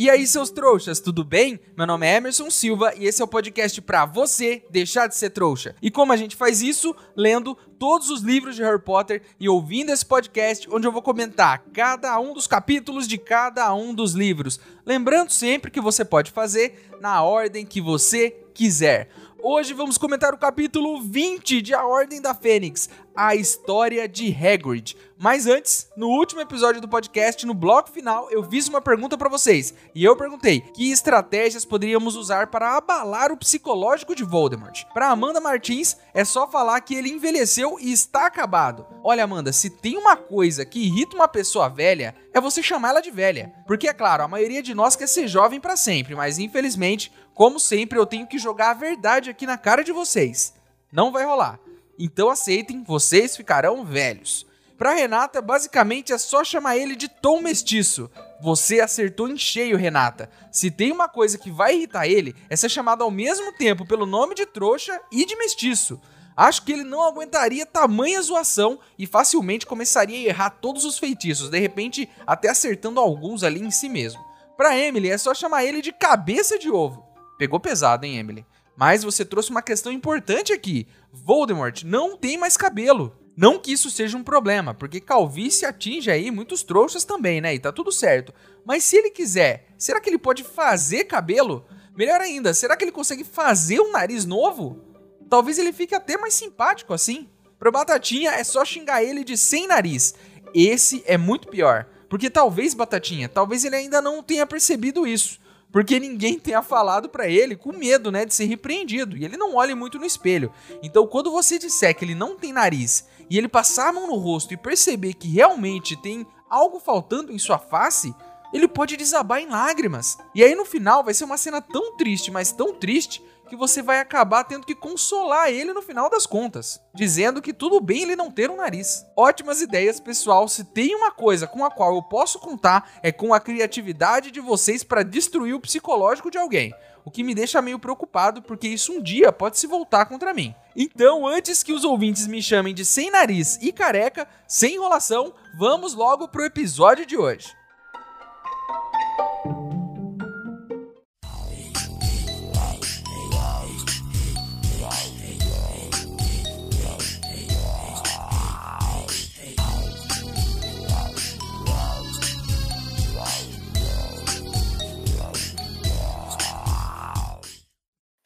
E aí, seus trouxas, tudo bem? Meu nome é Emerson Silva e esse é o podcast para você deixar de ser trouxa. E como a gente faz isso? Lendo todos os livros de Harry Potter e ouvindo esse podcast onde eu vou comentar cada um dos capítulos de cada um dos livros. Lembrando sempre que você pode fazer na ordem que você quiser. Hoje vamos comentar o capítulo 20 de A Ordem da Fênix, a história de Hagrid. Mas antes, no último episódio do podcast, no bloco final, eu fiz uma pergunta para vocês. E eu perguntei: que estratégias poderíamos usar para abalar o psicológico de Voldemort? Para Amanda Martins, é só falar que ele envelheceu e está acabado. Olha, Amanda, se tem uma coisa que irrita uma pessoa velha, é você chamar ela de velha. Porque é claro, a maioria de nós quer ser jovem para sempre, mas infelizmente como sempre, eu tenho que jogar a verdade aqui na cara de vocês. Não vai rolar. Então aceitem, vocês ficarão velhos. Pra Renata, basicamente é só chamar ele de Tom Mestiço. Você acertou em cheio, Renata. Se tem uma coisa que vai irritar ele, é ser chamado ao mesmo tempo pelo nome de trouxa e de mestiço. Acho que ele não aguentaria tamanha zoação e facilmente começaria a errar todos os feitiços, de repente até acertando alguns ali em si mesmo. Pra Emily, é só chamar ele de cabeça de ovo. Pegou pesado, hein, Emily? Mas você trouxe uma questão importante aqui. Voldemort não tem mais cabelo. Não que isso seja um problema, porque calvície atinge aí muitos trouxas também, né? E tá tudo certo. Mas se ele quiser, será que ele pode fazer cabelo? Melhor ainda, será que ele consegue fazer um nariz novo? Talvez ele fique até mais simpático assim. Pro Batatinha é só xingar ele de sem nariz. Esse é muito pior. Porque talvez, Batatinha, talvez ele ainda não tenha percebido isso porque ninguém tenha falado para ele com medo, né, de ser repreendido. E ele não olha muito no espelho. Então, quando você disser que ele não tem nariz e ele passar a mão no rosto e perceber que realmente tem algo faltando em sua face, ele pode desabar em lágrimas. E aí no final vai ser uma cena tão triste, mas tão triste, que você vai acabar tendo que consolar ele no final das contas, dizendo que tudo bem ele não ter um nariz. Ótimas ideias, pessoal. Se tem uma coisa com a qual eu posso contar é com a criatividade de vocês para destruir o psicológico de alguém. O que me deixa meio preocupado, porque isso um dia pode se voltar contra mim. Então, antes que os ouvintes me chamem de sem nariz e careca, sem enrolação, vamos logo pro episódio de hoje.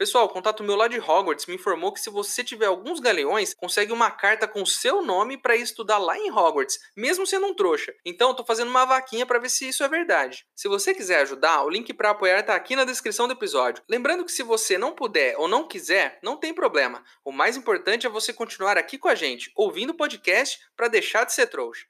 Pessoal, contato meu lá de Hogwarts me informou que se você tiver alguns galeões, consegue uma carta com seu nome para estudar lá em Hogwarts, mesmo sendo um trouxa. Então, eu tô fazendo uma vaquinha para ver se isso é verdade. Se você quiser ajudar, o link para apoiar tá aqui na descrição do episódio. Lembrando que se você não puder ou não quiser, não tem problema. O mais importante é você continuar aqui com a gente, ouvindo o podcast para deixar de ser trouxa.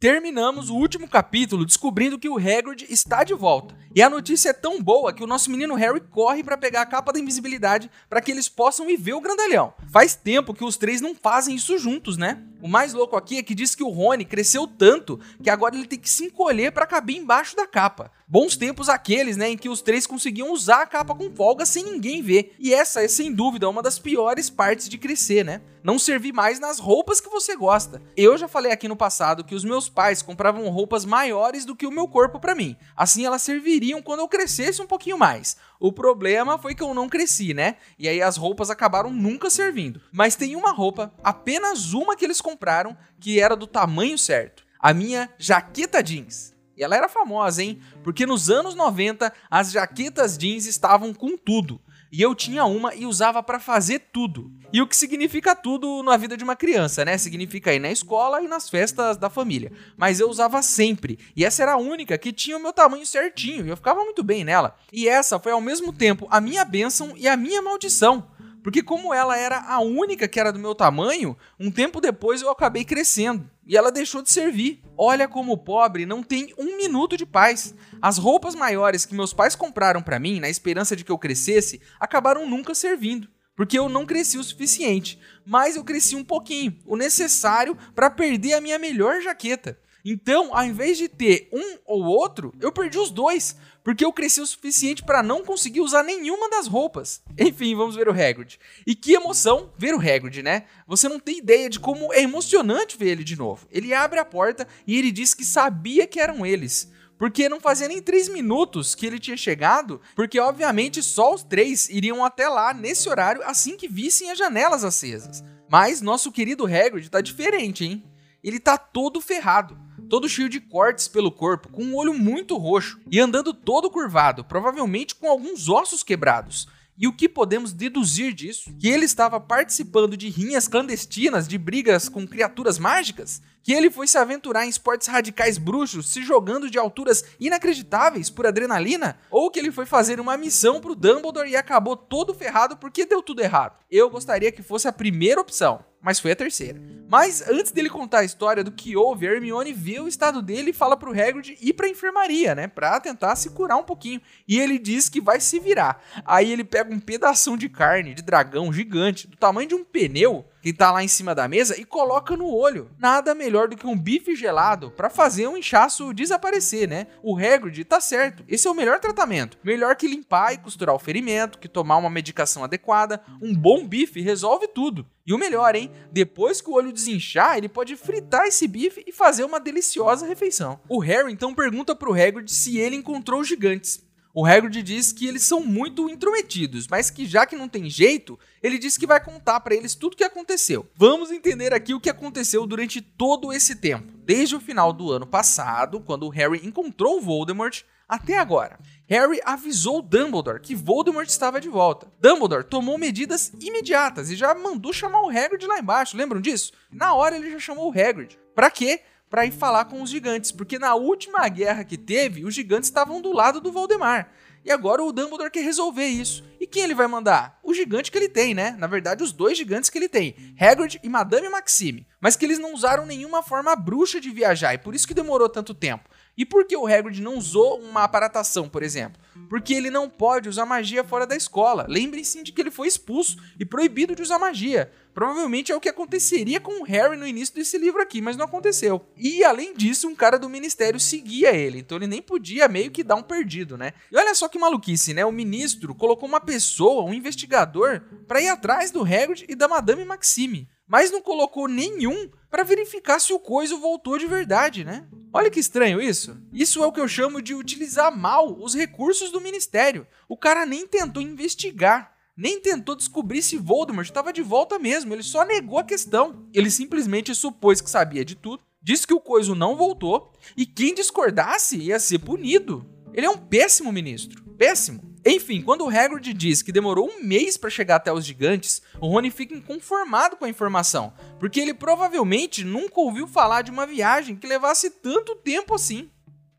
Terminamos o último capítulo descobrindo que o Hagrid está de volta. E a notícia é tão boa que o nosso menino Harry corre para pegar a capa da invisibilidade para que eles possam ir ver o grandalhão. Faz tempo que os três não fazem isso juntos, né? O mais louco aqui é que diz que o Rony cresceu tanto que agora ele tem que se encolher para caber embaixo da capa. Bons tempos aqueles, né, em que os três conseguiam usar a capa com folga sem ninguém ver. E essa é sem dúvida uma das piores partes de crescer, né? Não servir mais nas roupas que você gosta. Eu já falei aqui no passado que os meus pais compravam roupas maiores do que o meu corpo para mim. Assim elas serviriam quando eu crescesse um pouquinho mais. O problema foi que eu não cresci, né? E aí as roupas acabaram nunca servindo. Mas tem uma roupa, apenas uma que eles compraram, que era do tamanho certo. A minha jaqueta jeans. E ela era famosa, hein? Porque nos anos 90 as jaquetas jeans estavam com tudo. E eu tinha uma e usava para fazer tudo. E o que significa tudo na vida de uma criança, né? Significa ir na escola e nas festas da família. Mas eu usava sempre. E essa era a única que tinha o meu tamanho certinho. E eu ficava muito bem nela. E essa foi ao mesmo tempo a minha bênção e a minha maldição. Porque como ela era a única que era do meu tamanho, um tempo depois eu acabei crescendo e ela deixou de servir. Olha como o pobre não tem um minuto de paz. As roupas maiores que meus pais compraram para mim, na esperança de que eu crescesse, acabaram nunca servindo. Porque eu não cresci o suficiente, mas eu cresci um pouquinho, o necessário para perder a minha melhor jaqueta. Então, ao invés de ter um ou outro, eu perdi os dois, porque eu cresci o suficiente para não conseguir usar nenhuma das roupas. Enfim, vamos ver o Hagrid. E que emoção ver o Hagrid, né? Você não tem ideia de como é emocionante ver ele de novo. Ele abre a porta e ele diz que sabia que eram eles. Porque não fazia nem três minutos que ele tinha chegado, porque obviamente só os três iriam até lá nesse horário assim que vissem as janelas acesas. Mas nosso querido Hagrid tá diferente, hein? Ele tá todo ferrado, todo cheio de cortes pelo corpo, com um olho muito roxo e andando todo curvado, provavelmente com alguns ossos quebrados. E o que podemos deduzir disso? Que ele estava participando de rinhas clandestinas, de brigas com criaturas mágicas? Que ele foi se aventurar em esportes radicais bruxos, se jogando de alturas inacreditáveis por adrenalina? Ou que ele foi fazer uma missão pro Dumbledore e acabou todo ferrado porque deu tudo errado? Eu gostaria que fosse a primeira opção mas foi a terceira. Mas antes dele contar a história do que houve, a Hermione vê o estado dele e fala pro Hagrid ir pra enfermaria, né, pra tentar se curar um pouquinho. E ele diz que vai se virar. Aí ele pega um pedaço de carne de dragão gigante, do tamanho de um pneu, que tá lá em cima da mesa e coloca no olho. Nada melhor do que um bife gelado para fazer um inchaço desaparecer, né? O Hagrid tá certo. Esse é o melhor tratamento. Melhor que limpar e costurar o ferimento, que tomar uma medicação adequada. Um bom bife resolve tudo. E o melhor, hein? Depois que o olho desinchar, ele pode fritar esse bife e fazer uma deliciosa refeição. O Harry então pergunta pro Hagrid se ele encontrou os gigantes. O Hagrid diz que eles são muito intrometidos, mas que já que não tem jeito, ele diz que vai contar para eles tudo o que aconteceu. Vamos entender aqui o que aconteceu durante todo esse tempo, desde o final do ano passado, quando o Harry encontrou Voldemort, até agora. Harry avisou Dumbledore que Voldemort estava de volta. Dumbledore tomou medidas imediatas e já mandou chamar o Hagrid lá embaixo, lembram disso? Na hora ele já chamou o Hagrid. Para quê? Para ir falar com os gigantes, porque na última guerra que teve, os gigantes estavam do lado do Voldemar. E agora o Dumbledore quer resolver isso. E quem ele vai mandar? O gigante que ele tem, né? Na verdade, os dois gigantes que ele tem, Hagrid e Madame Maxime. Mas que eles não usaram nenhuma forma bruxa de viajar, e por isso que demorou tanto tempo. E por que o Hagrid não usou uma aparatação, por exemplo? Porque ele não pode usar magia fora da escola. Lembrem-se de que ele foi expulso e proibido de usar magia. Provavelmente é o que aconteceria com o Harry no início desse livro aqui, mas não aconteceu. E além disso, um cara do ministério seguia ele, então ele nem podia meio que dar um perdido, né? E olha só que maluquice, né? O ministro colocou uma pessoa, um investigador, para ir atrás do Hagrid e da Madame Maxime mas não colocou nenhum para verificar se o coiso voltou de verdade, né? Olha que estranho isso. Isso é o que eu chamo de utilizar mal os recursos do ministério. O cara nem tentou investigar, nem tentou descobrir se Voldemort estava de volta mesmo, ele só negou a questão. Ele simplesmente supôs que sabia de tudo, disse que o coiso não voltou e quem discordasse ia ser punido. Ele é um péssimo ministro, péssimo. Enfim, quando o Hagrid diz que demorou um mês para chegar até os gigantes, o Rony fica inconformado com a informação, porque ele provavelmente nunca ouviu falar de uma viagem que levasse tanto tempo assim.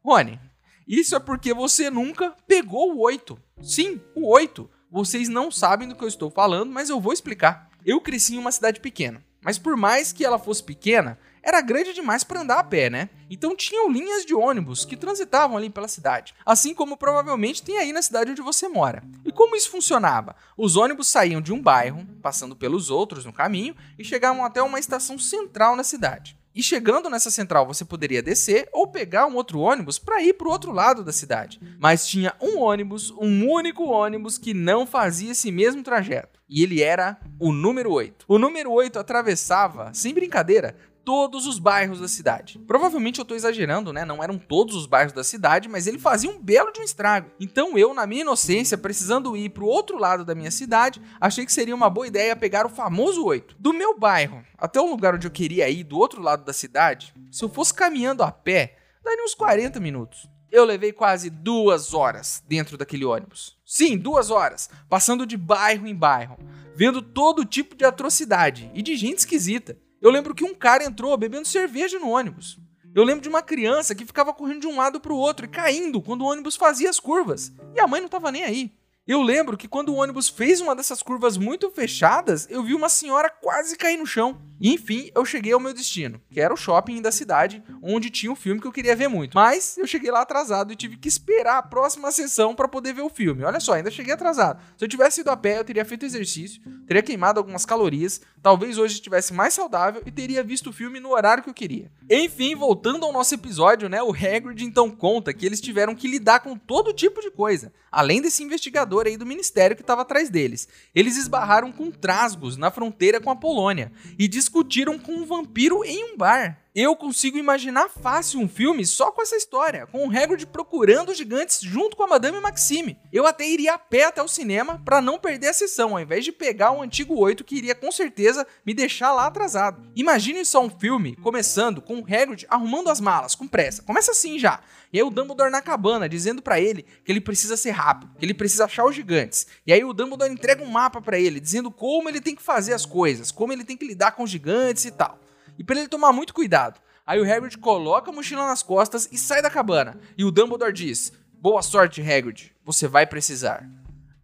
Rony, isso é porque você nunca pegou o 8. Sim, o 8. Vocês não sabem do que eu estou falando, mas eu vou explicar. Eu cresci em uma cidade pequena, mas por mais que ela fosse pequena, era grande demais para andar a pé, né? Então tinham linhas de ônibus que transitavam ali pela cidade, assim como provavelmente tem aí na cidade onde você mora. E como isso funcionava? Os ônibus saíam de um bairro, passando pelos outros no caminho e chegavam até uma estação central na cidade. E chegando nessa central, você poderia descer ou pegar um outro ônibus para ir para o outro lado da cidade. Mas tinha um ônibus, um único ônibus que não fazia esse mesmo trajeto. E ele era o número 8. O número 8 atravessava, sem brincadeira, todos os bairros da cidade. Provavelmente eu tô exagerando, né? Não eram todos os bairros da cidade, mas ele fazia um belo de um estrago. Então eu, na minha inocência, precisando ir pro outro lado da minha cidade, achei que seria uma boa ideia pegar o famoso 8. Do meu bairro até o lugar onde eu queria ir, do outro lado da cidade, se eu fosse caminhando a pé, daria uns 40 minutos. Eu levei quase duas horas dentro daquele ônibus. Sim, duas horas, passando de bairro em bairro, vendo todo tipo de atrocidade e de gente esquisita. Eu lembro que um cara entrou bebendo cerveja no ônibus. Eu lembro de uma criança que ficava correndo de um lado para o outro e caindo quando o ônibus fazia as curvas. E a mãe não estava nem aí. Eu lembro que quando o ônibus fez uma dessas curvas muito fechadas, eu vi uma senhora quase cair no chão. E enfim, eu cheguei ao meu destino, que era o shopping da cidade, onde tinha um filme que eu queria ver muito. Mas eu cheguei lá atrasado e tive que esperar a próxima sessão para poder ver o filme. Olha só, ainda cheguei atrasado. Se eu tivesse ido a pé, eu teria feito exercício, teria queimado algumas calorias, talvez hoje estivesse mais saudável e teria visto o filme no horário que eu queria. Enfim, voltando ao nosso episódio, né, o Hagrid então conta que eles tiveram que lidar com todo tipo de coisa, além desse investigador aí do ministério que estava atrás deles. Eles esbarraram com trasgos na fronteira com a Polônia e discutiram com um vampiro em um bar. Eu consigo imaginar fácil um filme só com essa história, com o Hagrid procurando os gigantes junto com a Madame Maxime. Eu até iria a pé até o cinema para não perder a sessão, ao invés de pegar um antigo 8 que iria com certeza me deixar lá atrasado. Imagine só um filme começando com o Hagrid arrumando as malas com pressa. Começa assim já. E aí o Dumbledore na cabana dizendo para ele que ele precisa ser rápido, que ele precisa achar os gigantes. E aí o Dumbledore entrega um mapa para ele dizendo como ele tem que fazer as coisas, como ele tem que lidar com os gigantes e tal e para ele tomar muito cuidado. Aí o Hagrid coloca a mochila nas costas e sai da cabana. E o Dumbledore diz: Boa sorte, Hagrid, você vai precisar.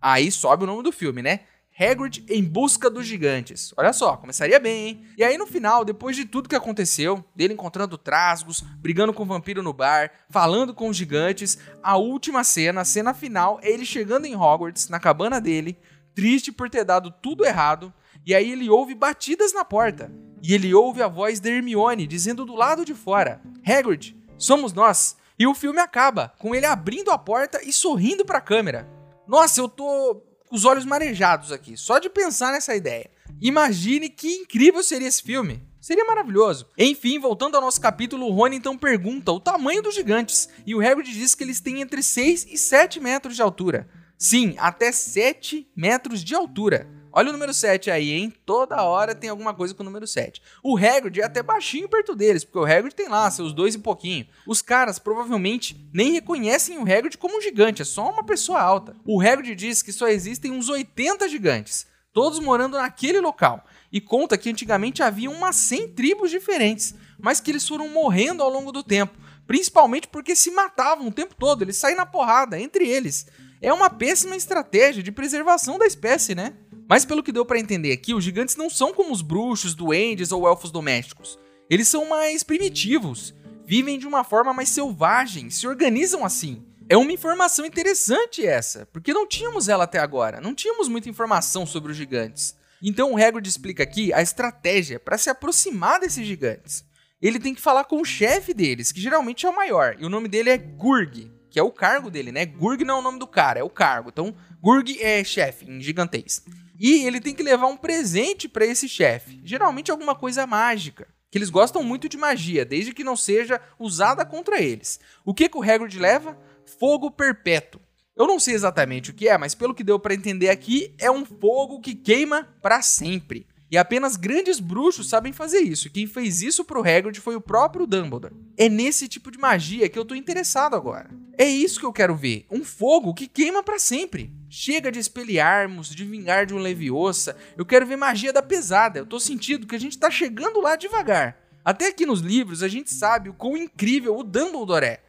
Aí sobe o nome do filme, né? Hagrid em busca dos gigantes. Olha só, começaria bem, hein? E aí no final, depois de tudo que aconteceu, dele encontrando trasgos, brigando com o vampiro no bar, falando com os gigantes, a última cena, a cena final, é ele chegando em Hogwarts, na cabana dele, triste por ter dado tudo errado, e aí ele ouve batidas na porta. E ele ouve a voz da Hermione dizendo do lado de fora: Hagrid, somos nós. E o filme acaba com ele abrindo a porta e sorrindo para a câmera. Nossa, eu tô com os olhos marejados aqui, só de pensar nessa ideia. Imagine que incrível seria esse filme. Seria maravilhoso. Enfim, voltando ao nosso capítulo, o Rony então pergunta o tamanho dos gigantes. E o Hagrid diz que eles têm entre 6 e 7 metros de altura. Sim, até 7 metros de altura. Olha o número 7 aí, hein? Toda hora tem alguma coisa com o número 7. O Hagrid é até baixinho perto deles, porque o Hagrid tem lá seus dois e pouquinho. Os caras provavelmente nem reconhecem o Hagrid como um gigante, é só uma pessoa alta. O Hagrid diz que só existem uns 80 gigantes, todos morando naquele local. E conta que antigamente havia umas 100 tribos diferentes, mas que eles foram morrendo ao longo do tempo. Principalmente porque se matavam o tempo todo, eles saem na porrada entre eles. É uma péssima estratégia de preservação da espécie, né? Mas pelo que deu para entender aqui, os gigantes não são como os bruxos, duendes ou elfos domésticos. Eles são mais primitivos, vivem de uma forma mais selvagem, se organizam assim. É uma informação interessante essa, porque não tínhamos ela até agora, não tínhamos muita informação sobre os gigantes. Então o Hagrid explica aqui a estratégia para se aproximar desses gigantes. Ele tem que falar com o chefe deles, que geralmente é o maior, e o nome dele é Gurg, que é o cargo dele, né? Gurg não é o nome do cara, é o cargo. Então, Gurg é chefe em gigantês. E ele tem que levar um presente para esse chefe, geralmente alguma coisa mágica, que eles gostam muito de magia, desde que não seja usada contra eles. O que, que o Hagrid leva? Fogo perpétuo. Eu não sei exatamente o que é, mas pelo que deu para entender aqui, é um fogo que queima para sempre. E apenas grandes bruxos sabem fazer isso. Quem fez isso pro Hagrid foi o próprio Dumbledore. É nesse tipo de magia que eu tô interessado agora. É isso que eu quero ver, um fogo que queima para sempre. Chega de espelharmos, de vingar de um leviosa. Eu quero ver magia da pesada. Eu tô sentindo que a gente tá chegando lá devagar. Até aqui nos livros a gente sabe o quão incrível o Dumbledore é.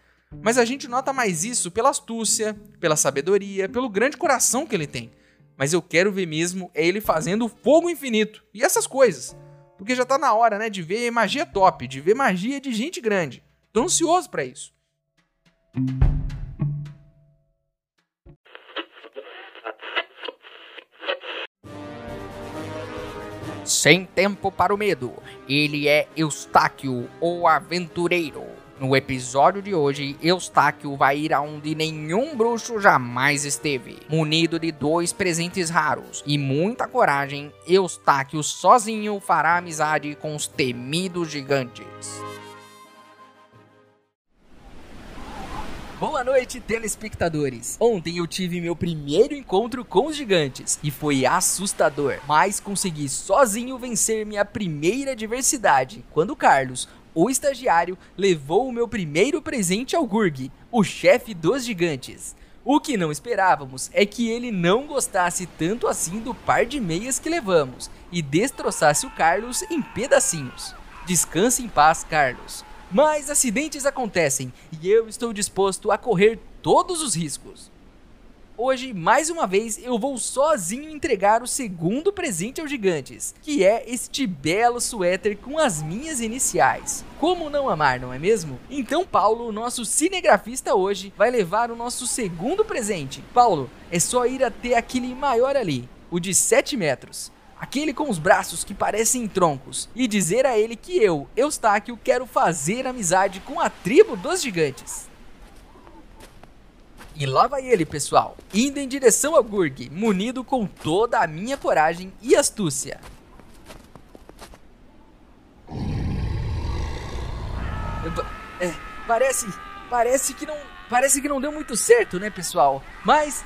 Mas a gente nota mais isso pela astúcia, pela sabedoria, pelo grande coração que ele tem mas eu quero ver mesmo é ele fazendo fogo infinito e essas coisas. Porque já tá na hora, né, de ver magia top, de ver magia de gente grande. Tô ansioso para isso. Sem tempo para o medo, ele é Eustáquio, o aventureiro. No episódio de hoje, Eustáquio vai ir aonde nenhum bruxo jamais esteve. Munido de dois presentes raros e muita coragem, Eustáquio sozinho fará amizade com os temidos gigantes. Boa noite, telespectadores! Ontem eu tive meu primeiro encontro com os gigantes e foi assustador, mas consegui sozinho vencer minha primeira adversidade quando Carlos, o estagiário levou o meu primeiro presente ao Gurg, o chefe dos gigantes. O que não esperávamos é que ele não gostasse tanto assim do par de meias que levamos e destroçasse o Carlos em pedacinhos. Descanse em paz, Carlos. Mas acidentes acontecem e eu estou disposto a correr todos os riscos. Hoje, mais uma vez, eu vou sozinho entregar o segundo presente aos gigantes, que é este belo suéter com as minhas iniciais. Como não amar, não é mesmo? Então, Paulo, nosso cinegrafista hoje, vai levar o nosso segundo presente. Paulo, é só ir até aquele maior ali, o de 7 metros aquele com os braços que parecem troncos, e dizer a ele que eu, Eustáquio, quero fazer amizade com a tribo dos gigantes. E lá vai ele, pessoal, indo em direção ao Gurg, munido com toda a minha coragem e astúcia. É, parece, parece que não, parece que não deu muito certo, né, pessoal? Mas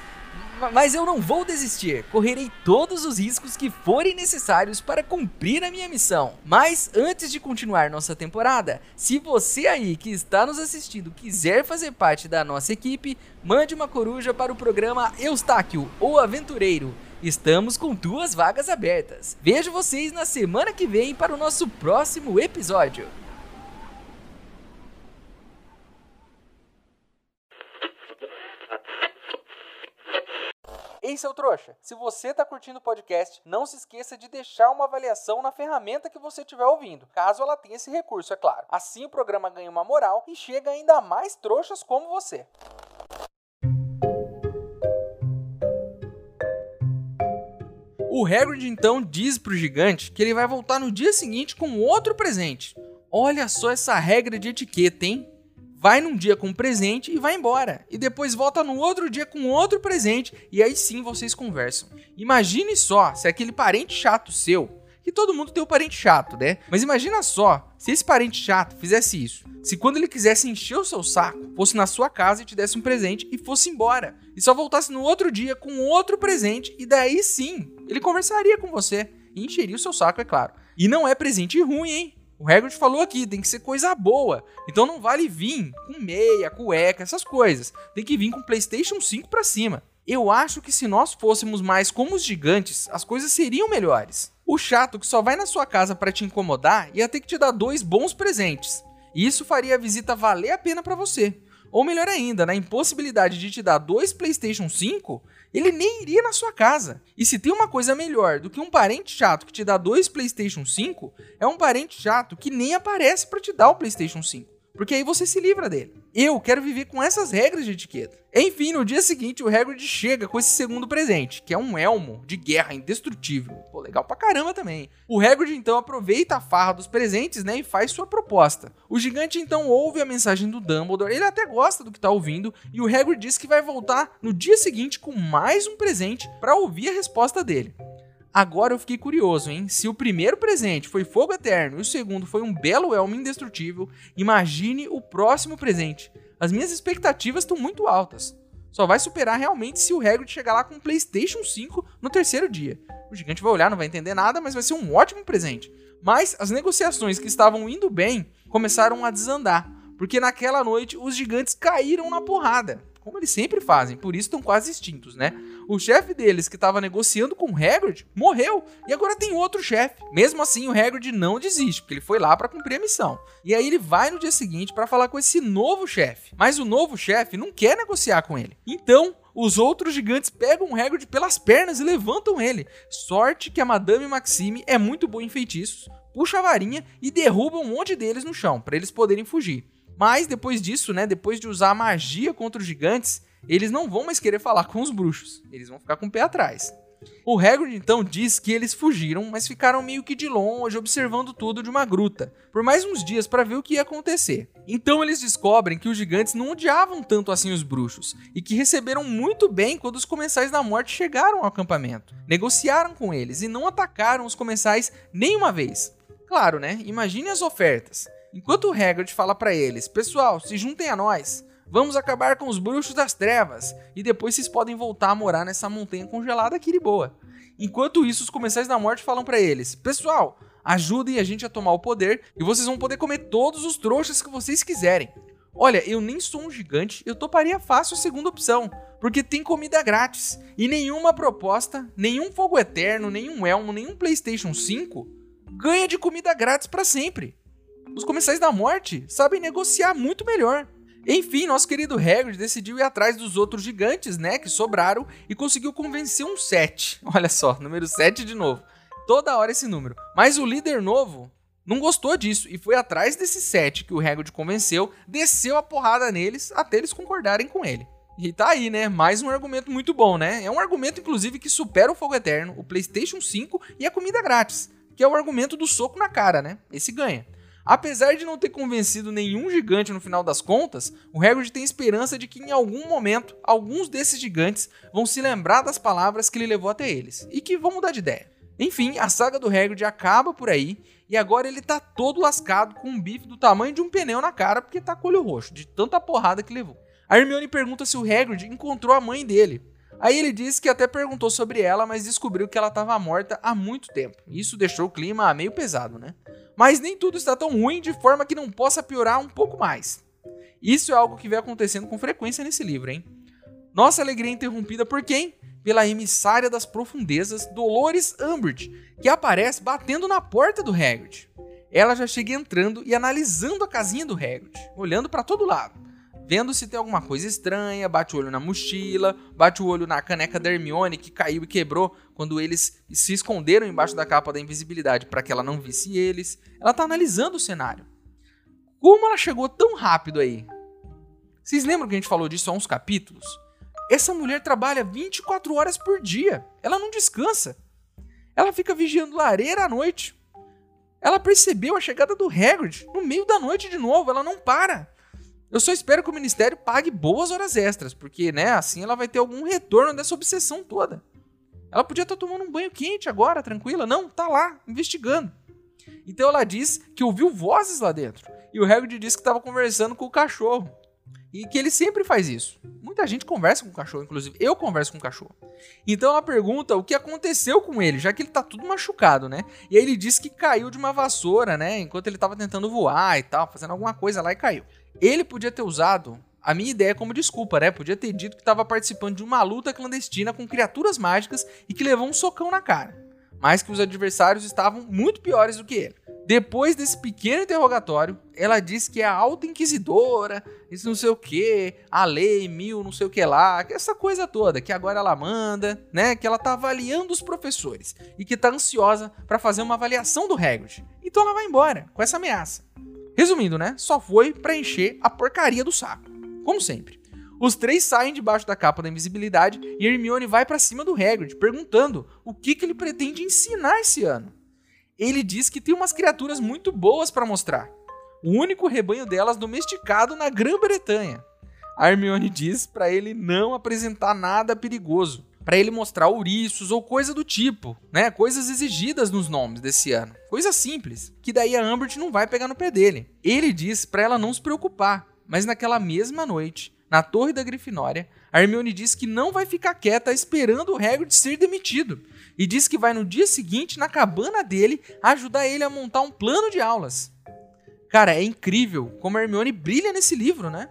mas eu não vou desistir. Correrei todos os riscos que forem necessários para cumprir a minha missão. Mas antes de continuar nossa temporada, se você aí que está nos assistindo quiser fazer parte da nossa equipe, mande uma coruja para o programa Eustáquio ou Aventureiro. Estamos com duas vagas abertas. Vejo vocês na semana que vem para o nosso próximo episódio. Ei, seu trouxa, se você está curtindo o podcast, não se esqueça de deixar uma avaliação na ferramenta que você estiver ouvindo, caso ela tenha esse recurso, é claro. Assim o programa ganha uma moral e chega ainda mais trouxas como você. O Hagrid então diz pro gigante que ele vai voltar no dia seguinte com outro presente. Olha só essa regra de etiqueta, hein? Vai num dia com um presente e vai embora. E depois volta no outro dia com outro presente e aí sim vocês conversam. Imagine só se aquele parente chato seu, que todo mundo tem um parente chato, né? Mas imagina só se esse parente chato fizesse isso. Se quando ele quisesse encher o seu saco, fosse na sua casa e te desse um presente e fosse embora. E só voltasse no outro dia com outro presente e daí sim, ele conversaria com você e encheria o seu saco, é claro. E não é presente ruim, hein? O Hagrid falou aqui, tem que ser coisa boa. Então não vale vir com meia, cueca, essas coisas. Tem que vir com PlayStation 5 para cima. Eu acho que se nós fôssemos mais como os gigantes, as coisas seriam melhores. O chato que só vai na sua casa para te incomodar ia ter que te dar dois bons presentes. E isso faria a visita valer a pena para você. Ou melhor ainda, na impossibilidade de te dar dois PlayStation 5, ele nem iria na sua casa. E se tem uma coisa melhor do que um parente chato que te dá dois PlayStation 5, é um parente chato que nem aparece para te dar o PlayStation 5. Porque aí você se livra dele. Eu quero viver com essas regras de etiqueta. Enfim, no dia seguinte, o Hagrid chega com esse segundo presente, que é um elmo de guerra indestrutível. Pô, legal pra caramba também. O Hagrid então aproveita a farra dos presentes, né, e faz sua proposta. O gigante então ouve a mensagem do Dumbledore, ele até gosta do que tá ouvindo, e o Hagrid diz que vai voltar no dia seguinte com mais um presente para ouvir a resposta dele. Agora eu fiquei curioso, hein? Se o primeiro presente foi fogo eterno e o segundo foi um belo elmo indestrutível, imagine o próximo presente. As minhas expectativas estão muito altas. Só vai superar realmente se o Hagrid chegar lá com um PlayStation 5 no terceiro dia. O gigante vai olhar, não vai entender nada, mas vai ser um ótimo presente. Mas as negociações que estavam indo bem começaram a desandar, porque naquela noite os gigantes caíram na porrada como eles sempre fazem, por isso estão quase extintos, né? O chefe deles, que estava negociando com o Hagrid, morreu e agora tem outro chefe. Mesmo assim, o Hagrid não desiste, porque ele foi lá para cumprir a missão. E aí ele vai no dia seguinte para falar com esse novo chefe. Mas o novo chefe não quer negociar com ele. Então, os outros gigantes pegam o Hagrid pelas pernas e levantam ele. Sorte que a Madame Maxime é muito boa em feitiços, puxa a varinha e derruba um monte deles no chão, para eles poderem fugir. Mas depois disso, né, depois de usar a magia contra os gigantes, eles não vão mais querer falar com os bruxos. Eles vão ficar com o pé atrás. O Hagrid então diz que eles fugiram, mas ficaram meio que de longe observando tudo de uma gruta, por mais uns dias para ver o que ia acontecer. Então eles descobrem que os gigantes não odiavam tanto assim os bruxos e que receberam muito bem quando os comensais da morte chegaram ao acampamento. Negociaram com eles e não atacaram os comensais nenhuma vez. Claro, né? Imagine as ofertas. Enquanto o Hagrid fala para eles: "Pessoal, se juntem a nós. Vamos acabar com os bruxos das trevas e depois vocês podem voltar a morar nessa montanha congelada aqui de boa." Enquanto isso, os comensais da morte falam para eles: "Pessoal, ajudem a gente a tomar o poder e vocês vão poder comer todos os trouxas que vocês quiserem." Olha, eu nem sou um gigante, eu toparia fácil a segunda opção, porque tem comida grátis e nenhuma proposta, nenhum fogo eterno, nenhum elmo, nenhum PlayStation 5 ganha de comida grátis para sempre. Os comensais da morte sabem negociar muito melhor. Enfim, nosso querido Hagrid decidiu ir atrás dos outros gigantes, né, que sobraram e conseguiu convencer um 7. Olha só, número 7 de novo. Toda hora esse número. Mas o líder novo não gostou disso e foi atrás desse 7 que o Hagrid convenceu, desceu a porrada neles até eles concordarem com ele. E tá aí, né? Mais um argumento muito bom, né? É um argumento, inclusive, que supera o Fogo Eterno, o PlayStation 5 e a comida grátis, que é o argumento do soco na cara, né? Esse ganha. Apesar de não ter convencido nenhum gigante no final das contas, o Hagrid tem esperança de que em algum momento alguns desses gigantes vão se lembrar das palavras que ele levou até eles e que vão mudar de ideia. Enfim, a saga do Hagrid acaba por aí e agora ele tá todo lascado com um bife do tamanho de um pneu na cara porque tá com olho roxo, de tanta porrada que levou. A Hermione pergunta se o Hagrid encontrou a mãe dele. Aí ele diz que até perguntou sobre ela, mas descobriu que ela estava morta há muito tempo. Isso deixou o clima meio pesado, né? Mas nem tudo está tão ruim de forma que não possa piorar um pouco mais. Isso é algo que vem acontecendo com frequência nesse livro, hein? Nossa alegria é interrompida por quem? Pela emissária das profundezas, Dolores Umbridge, que aparece batendo na porta do Hagrid. Ela já chega entrando e analisando a casinha do Hagrid, olhando para todo lado vendo se tem alguma coisa estranha, bate o olho na mochila, bate o olho na caneca da Hermione que caiu e quebrou quando eles se esconderam embaixo da capa da invisibilidade para que ela não visse eles. Ela tá analisando o cenário. Como ela chegou tão rápido aí? Vocês lembram que a gente falou disso há uns capítulos? Essa mulher trabalha 24 horas por dia. Ela não descansa. Ela fica vigiando lareira à noite. Ela percebeu a chegada do Hagrid no meio da noite de novo. Ela não para. Eu só espero que o ministério pague boas horas extras, porque, né, assim ela vai ter algum retorno dessa obsessão toda. Ela podia estar tomando um banho quente agora, tranquila. Não, tá lá, investigando. Então ela diz que ouviu vozes lá dentro. E o Hagrid disse que estava conversando com o cachorro. E que ele sempre faz isso. Muita gente conversa com o cachorro, inclusive eu converso com o cachorro. Então ela pergunta o que aconteceu com ele, já que ele tá tudo machucado, né? E aí ele diz que caiu de uma vassoura, né? Enquanto ele tava tentando voar e tal, fazendo alguma coisa lá e caiu. Ele podia ter usado a minha ideia como desculpa, né? Podia ter dito que estava participando de uma luta clandestina com criaturas mágicas e que levou um socão na cara. Mas que os adversários estavam muito piores do que ele. Depois desse pequeno interrogatório, ela diz que é a alta inquisidora, isso não sei o que, a lei mil, não sei o que lá, essa coisa toda, que agora ela manda, né? Que ela tá avaliando os professores e que tá ansiosa para fazer uma avaliação do Hagrid. Então ela vai embora com essa ameaça. Resumindo, né? Só foi para encher a porcaria do saco. Como sempre. Os três saem debaixo da capa da invisibilidade e Hermione vai para cima do Hagrid, perguntando o que, que ele pretende ensinar esse ano. Ele diz que tem umas criaturas muito boas para mostrar. O único rebanho delas domesticado na Grã-Bretanha. A Hermione diz para ele não apresentar nada perigoso, para ele mostrar ouriços ou coisa do tipo, né? Coisas exigidas nos nomes desse ano. Coisa simples, que daí a Umbridge não vai pegar no pé dele. Ele diz para ela não se preocupar, mas naquela mesma noite, na Torre da Grifinória, a Hermione diz que não vai ficar quieta esperando o Hagrid ser demitido e diz que vai no dia seguinte na cabana dele ajudar ele a montar um plano de aulas. Cara, é incrível como a Hermione brilha nesse livro, né?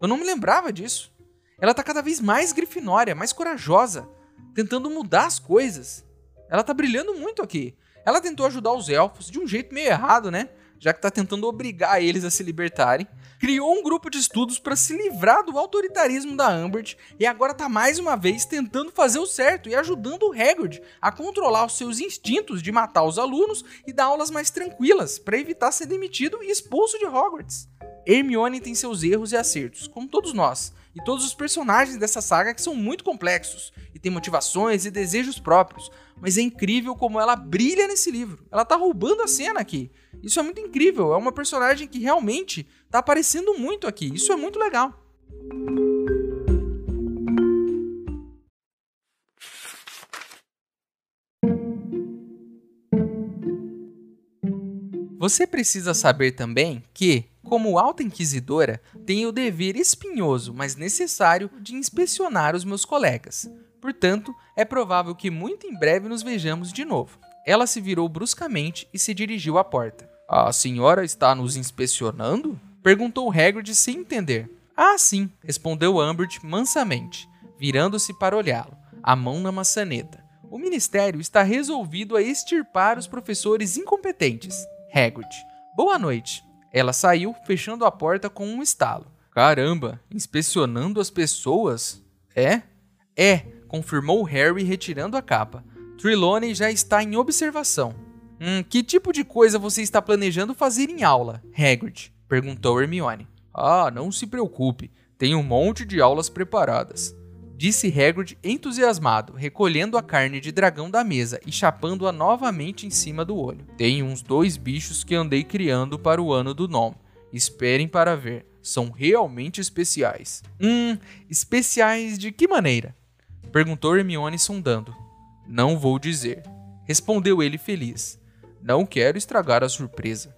Eu não me lembrava disso. Ela tá cada vez mais grifinória, mais corajosa, tentando mudar as coisas. Ela tá brilhando muito aqui. Ela tentou ajudar os elfos de um jeito meio errado, né? Já que tá tentando obrigar eles a se libertarem. Criou um grupo de estudos para se livrar do autoritarismo da Umbridge e agora tá mais uma vez tentando fazer o certo e ajudando o Hagrid a controlar os seus instintos de matar os alunos e dar aulas mais tranquilas para evitar ser demitido e expulso de Hogwarts. Hermione tem seus erros e acertos, como todos nós, e todos os personagens dessa saga que são muito complexos e têm motivações e desejos próprios. Mas é incrível como ela brilha nesse livro. Ela tá roubando a cena aqui. Isso é muito incrível. É uma personagem que realmente tá aparecendo muito aqui. Isso é muito legal. Você precisa saber também que como alta inquisidora, tenho o dever espinhoso, mas necessário, de inspecionar os meus colegas. Portanto, é provável que muito em breve nos vejamos de novo. Ela se virou bruscamente e se dirigiu à porta. A senhora está nos inspecionando? Perguntou Hagrid sem entender. Ah, sim, respondeu Umbridge mansamente, virando-se para olhá-lo, a mão na maçaneta. O ministério está resolvido a extirpar os professores incompetentes. Hagrid. Boa noite. Ela saiu, fechando a porta com um estalo. Caramba, inspecionando as pessoas? É? É, confirmou Harry retirando a capa. Trelawney já está em observação. Hum, que tipo de coisa você está planejando fazer em aula, Hagrid? Perguntou Hermione. Ah, não se preocupe, tenho um monte de aulas preparadas disse Hagrid entusiasmado, recolhendo a carne de dragão da mesa e chapando-a novamente em cima do olho. Tem uns dois bichos que andei criando para o ano do nome. Esperem para ver, são realmente especiais. Hum, especiais de que maneira? Perguntou Hermione sondando. Não vou dizer. Respondeu ele feliz. Não quero estragar a surpresa.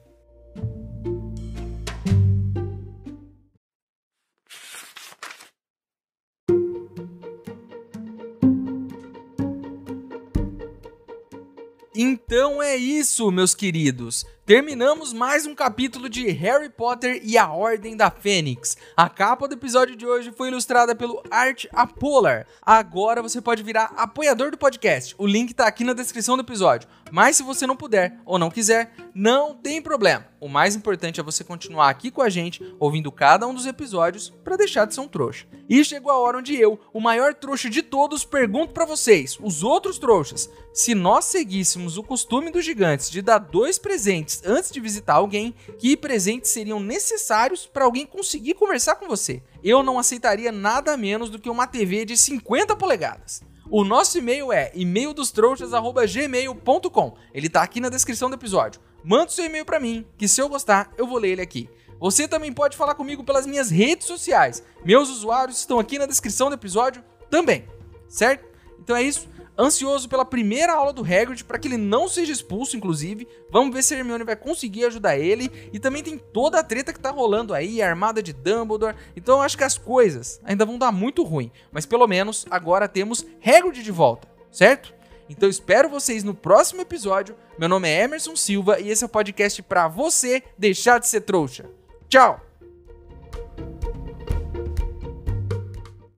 Então é isso, meus queridos. Terminamos mais um capítulo de Harry Potter e a Ordem da Fênix. A capa do episódio de hoje foi ilustrada pelo Art Apolar. Agora você pode virar apoiador do podcast. O link tá aqui na descrição do episódio. Mas se você não puder ou não quiser, não tem problema. O mais importante é você continuar aqui com a gente, ouvindo cada um dos episódios para deixar de ser um trouxa. E chegou a hora onde eu, o maior trouxa de todos, pergunto para vocês, os outros trouxas, se nós seguíssemos o costume dos gigantes de dar dois presentes antes de visitar alguém, que presentes seriam necessários para alguém conseguir conversar com você. Eu não aceitaria nada menos do que uma TV de 50 polegadas. O nosso e-mail é e-maildostrouxas@gmail.com. Ele tá aqui na descrição do episódio. Manda seu e-mail para mim, que se eu gostar, eu vou ler ele aqui. Você também pode falar comigo pelas minhas redes sociais. Meus usuários estão aqui na descrição do episódio também, certo? Então é isso ansioso pela primeira aula do Hagrid para que ele não seja expulso, inclusive. Vamos ver se a Hermione vai conseguir ajudar ele. E também tem toda a treta que tá rolando aí, a armada de Dumbledore. Então eu acho que as coisas ainda vão dar muito ruim. Mas pelo menos agora temos Hagrid de volta, certo? Então espero vocês no próximo episódio. Meu nome é Emerson Silva e esse é o podcast para você deixar de ser trouxa. Tchau!